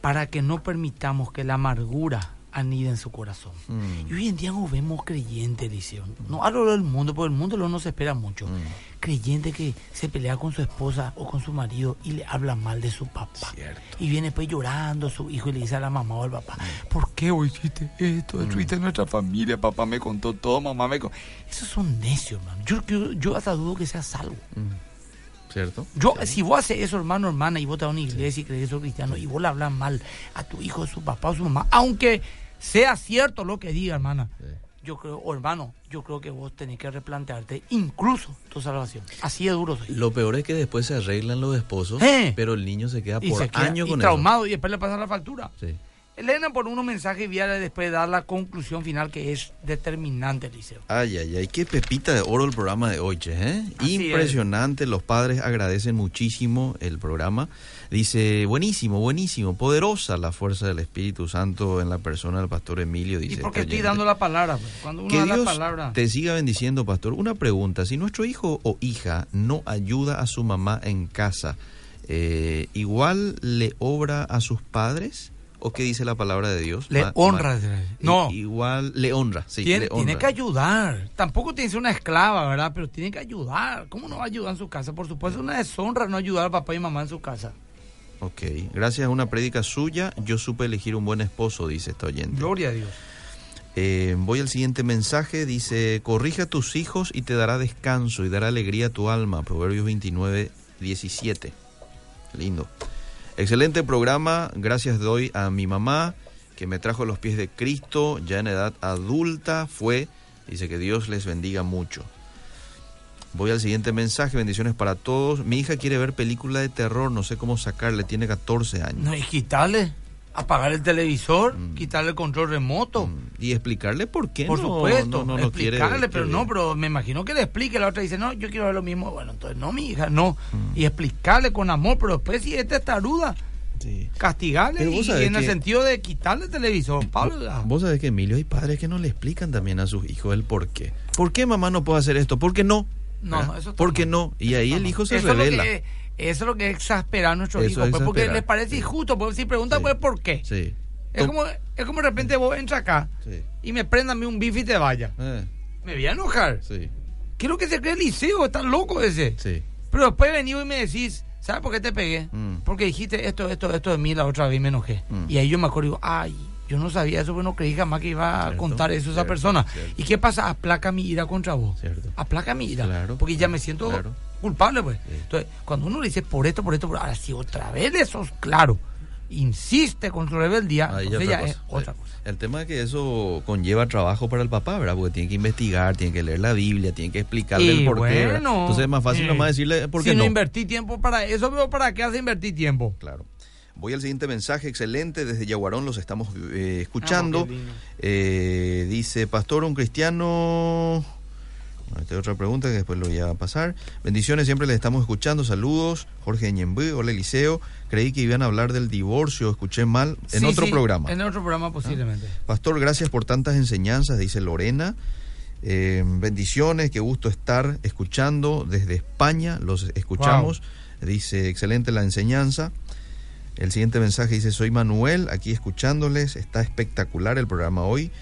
Para que no permitamos que la amargura anide en su corazón. Mm. Y hoy en día no vemos creyentes, dice. No hablo del mundo, porque el mundo no se espera mucho. Mm. Creyente que se pelea con su esposa o con su marido y le habla mal de su papá. Cierto. Y viene pues llorando su hijo y le dice a la mamá o al papá, ¿por qué hoy hiciste esto? Destruiste nuestra familia, papá me contó todo, mamá me contó. Esos son necios, hermano. Yo, yo, yo hasta dudo que sea salvo. ¿Cierto? Yo, si vos haces eso, hermano, hermana, y vos te vas a una iglesia y crees que sos cristiano, y vos le hablas mal a tu hijo, a su papá o su mamá, aunque sea cierto lo que diga, hermana, Sí. yo creo, o hermano, yo creo que vos tenés que replantearte incluso tu salvación. Así de duro soy. Lo peor es que después se arreglan los esposos, Eh. pero el niño se queda Y por se queda años y con traumado y después le pasan la factura. eso. Sí. Elena por unos mensajes viales después de dar la conclusión final que es determinante, Liceo. Ay, ay, ay, qué pepita de oro el programa de hoy, ¿eh? Así Impresionante, los padres agradecen muchísimo el programa. Dice, buenísimo, buenísimo, poderosa la fuerza del Espíritu Santo en la persona del pastor Emilio, dice. Y porque este estoy oyente. dando la palabra, pues. cuando uno Que da la Dios palabra. te siga bendiciendo, pastor. Una pregunta, si nuestro hijo o hija no ayuda a su mamá en casa, eh, ¿igual le obra a sus padres? ¿O qué dice la palabra de Dios? Le Ma- honra. ma- No, Igual le honra, sí, tiene, le honra. tiene que ayudar. Tampoco tiene que ser una esclava, ¿verdad? Pero tiene que ayudar. ¿Cómo no va a ayudar en su casa? Por supuesto, es una deshonra no ayudar a papá y mamá en su casa. Ok, gracias a una prédica suya, yo supe elegir un buen esposo, dice esta oyente. Gloria a Dios. Eh, voy al siguiente mensaje, dice, corrige a tus hijos y te dará descanso y dará alegría a tu alma, Proverbios 29, 17. Lindo. Excelente programa, gracias doy a mi mamá que me trajo los pies de Cristo, ya en edad adulta fue, dice que Dios les bendiga mucho. Voy al siguiente mensaje, bendiciones para todos. Mi hija quiere ver película de terror, no sé cómo sacarle, tiene 14 años. No, y quitarle, apagar el televisor, Mm. quitarle el control remoto. Mm, Y explicarle por qué Por no, supuesto, no, no, no quiere. explicarle, pero no, pero me imagino que le explique. La otra dice, no, yo quiero ver lo mismo. Bueno, entonces no, mi hija, no. Mm. Y explicarle con amor, pero después si este es taruda, Sí. castigarle y en el sentido de quitarle el televisor. Pablo, Vos sabés que Emilio hay padres que no le explican también a sus hijos el por qué. ¿Por qué mamá no puede hacer esto? ¿Por qué no? No, ¿Verdad? eso está ¿Por qué mal. no? Y ahí el hijo se eso Es revela. que, eso es lo que exaspera a nuestros Eso hijos, es pues, porque exasperar, les parece injusto. Pues si pregunta, Sí. pues, ¿por qué? Sí. Es como, es como de repente vos entras acá Sí. y me prendan un bife y te vaya. Eh, Me voy a enojar. sí. ¿Qué es lo que se cree el liceo? Está loco ese. Sí. Pero después venís y me decís, ¿sabes por qué te pegué? Mm. Porque dijiste esto, esto, esto de mí la otra vez y me enojé. Mm. Y ahí yo me acuerdo y digo, ay, yo no sabía eso, porque no creí jamás que iba a Cierto, contar eso a esa cierto, persona. cierto. ¿Y qué pasa? Aplaca mi ira contra vos. Cierto. Aplaca mi ira. Claro, porque ya me siento claro. Culpable, pues. Sí. Entonces, cuando uno le dice por esto, por esto, por ahora sí, otra vez le sos claro. Insiste con su rebeldía, Ahí ya entonces otra ya es otra cosa. El tema es que eso conlleva trabajo para el papá, ¿verdad? Porque tiene que investigar, tiene que leer la Biblia, tiene que explicarle Y el por qué. ¿verdad? bueno, Entonces es más fácil eh, nomás decirle por qué si no no. invertí tiempo para eso, pero ¿para qué hace invertir tiempo? Claro. Voy al siguiente mensaje, excelente, desde Yaguarón los estamos eh, escuchando. Ah, lindo. Eh, dice, pastor, un cristiano... Esta es otra pregunta que después lo voy a pasar. Bendiciones, siempre les estamos escuchando. Saludos, Jorge Ñembú, hola Eliseo. Creí que iban a hablar del divorcio, escuché mal en Sí, otro sí, programa. En otro programa posiblemente. Pastor, gracias por tantas enseñanzas, dice Lorena. Eh, bendiciones, qué gusto estar escuchando desde España, los escuchamos. Dice, excelente la enseñanza. El siguiente mensaje dice, soy Manuel, aquí escuchándoles, está espectacular el programa hoy.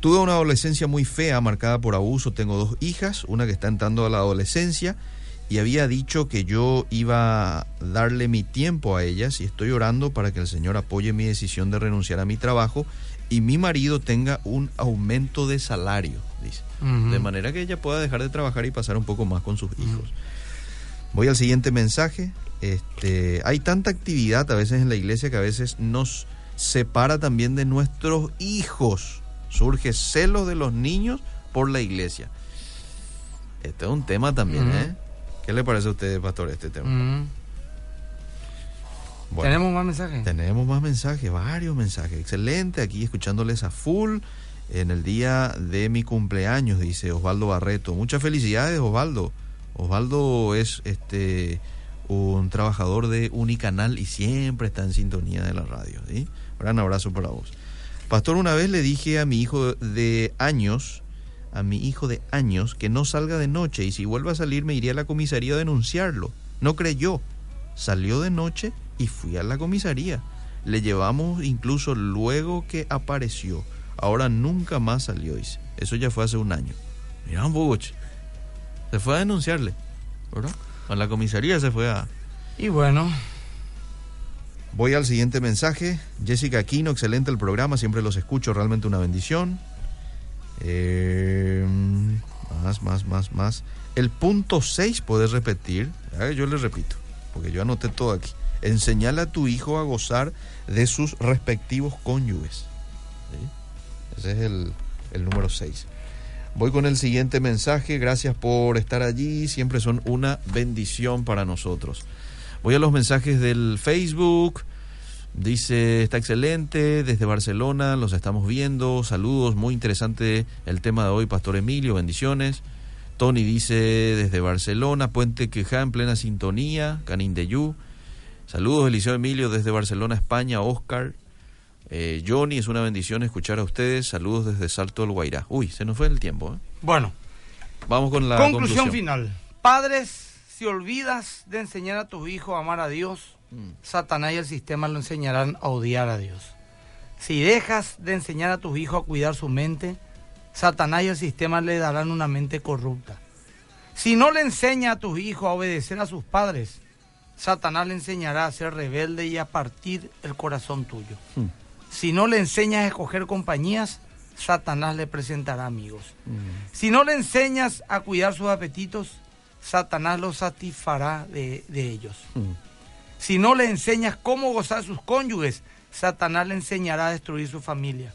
Tuve una adolescencia muy fea, marcada por abuso, tengo dos hijas, una que está entrando a la adolescencia y había dicho que yo iba a darle mi tiempo a ellas y estoy orando para que el Señor apoye mi decisión de renunciar a mi trabajo y mi marido tenga un aumento de salario, dice. De manera que ella pueda dejar de trabajar y pasar un poco más con sus hijos. Voy al siguiente mensaje. Este, hay tanta actividad a veces en la iglesia que a veces nos separa también de nuestros hijos. Surge celo de los niños por la iglesia. Este es un tema también. ¿eh? ¿Qué le parece a usted, pastor, este tema? Bueno. ¿Tenemos más mensajes? Tenemos más mensajes, varios mensajes. Excelente, aquí escuchándoles a full en el día de mi cumpleaños, dice Osvaldo Barreto. Muchas felicidades, Osvaldo. Osvaldo es este un trabajador de Unicanal y siempre está en sintonía de la radio. ¿sí? Gran abrazo para vos. Pastor, una vez le dije a mi hijo de años, a mi hijo de años, que no salga de noche y si vuelve a salir me iría a la comisaría a denunciarlo. No creyó. Salió de noche y fui a la comisaría. Le llevamos incluso luego que apareció. Ahora nunca más salió, dice. Eso ya fue hace un año. Mira, un poco. Se fue a denunciarle, ¿verdad? A la comisaría se fue a... Y bueno, Voy al siguiente mensaje. Jessica Aquino, excelente el programa, siempre los escucho, realmente una bendición. Eh, más, más, más, más. El punto 6, puedes repetir. Ah, Yo le repito, porque yo anoté todo aquí. Enseñale a tu hijo a gozar de sus respectivos cónyuges. Ese es el, el número 6. Voy con el siguiente mensaje. Gracias por estar allí. Siempre son una bendición para nosotros. Voy a los mensajes del Facebook. Dice, está excelente, desde Barcelona, los estamos viendo. Saludos, muy interesante el tema de hoy, Pastor Emilio, bendiciones. Tony dice, desde Barcelona, Puente Quejá, en plena sintonía, Canindeyú. Saludos, Eliseo Emilio, desde Barcelona, España, Oscar. Eh, Johnny, es una bendición escuchar a ustedes. Saludos desde Salto del Guairá. Uy, se nos fue el tiempo. ¿eh? bueno. Vamos con la conclusión, conclusión. final. Padres, si olvidas de enseñar a tus hijos a amar a Dios, Mm. Satanás y el sistema lo enseñarán a odiar a Dios. Si dejas de enseñar a tus hijos a cuidar su mente, Satanás y el sistema le darán una mente corrupta. Si no le enseña a tus hijos a obedecer a sus padres, Satanás le enseñará a ser rebelde y a partir el corazón tuyo. Mm. Si no le enseñas a escoger compañías, Satanás le presentará amigos. Mm. Si no le enseñas a cuidar sus apetitos, Satanás los satisfará de, de ellos. Mm. Si no le enseñas cómo gozar sus cónyuges, Satanás le enseñará a destruir su familia.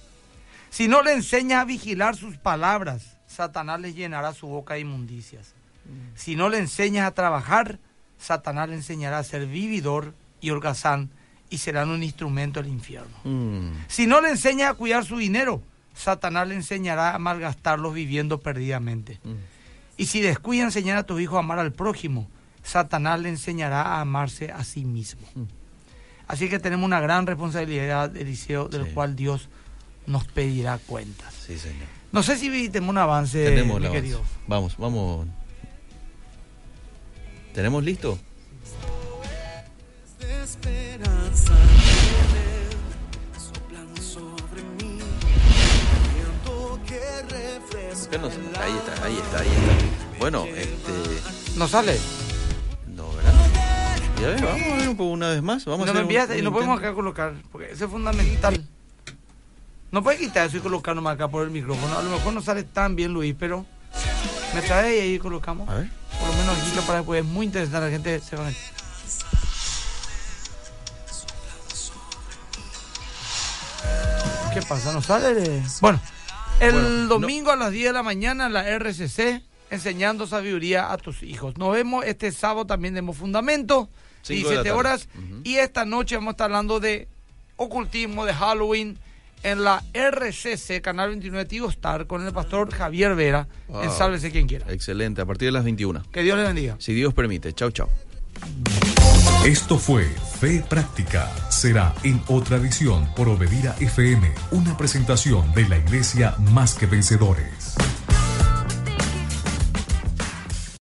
Si no le enseñas a vigilar sus palabras, Satanás le llenará su boca de inmundicias. Si no le enseñas a trabajar, Satanás le enseñará a ser vividor y holgazán y serán un instrumento del infierno. Mm. Si no le enseñas a cuidar su dinero, Satanás le enseñará a malgastarlos viviendo perdidamente. Mm. Y si descuida enseñar a tus hijos a amar al prójimo, Satanás le enseñará a amarse a sí mismo. Mm. Así que tenemos una gran responsabilidad, Eliseo, del Sí. cual Dios nos pedirá cuentas. Sí, señor. No sé si tenemos un avance, Tenemos mi avance. querido. Vamos, vamos. ¿Tenemos listo? de esperanza No Ahí está, ahí está, ahí está. Bueno, este. ¿No sale? No, ¿verdad? Ya ves, vamos a ver un poco una vez más. Vamos no a me un- un y no podemos intento. acá colocar, porque eso es fundamental. No puedes quitar eso y colocarlo acá por el micrófono. A lo mejor no sale tan bien, Luis, pero me trae y ahí colocamos. A ver. Por lo menos aquí para después es muy interesante. La gente se va a meter. ¿Qué pasa? ¿No sale? Bueno, el Bueno, no- domingo a las 10 de la mañana en la RCC enseñando sabiduría a tus hijos. Nos vemos este sábado también demos fundamento, Cinco de la 17 tarde. horas. Y esta noche vamos a estar hablando de ocultismo, de Halloween en la RCC, Canal 29 Tigo Star, con el pastor Javier Vera, en. Sálvese quien quiera. Excelente, a partir de las 21. Que Dios le bendiga. Si Dios permite. Chau, chau. Esto fue Fe Práctica. Será en otra edición por Obedira FM, una presentación de la Iglesia Más que Vencedores.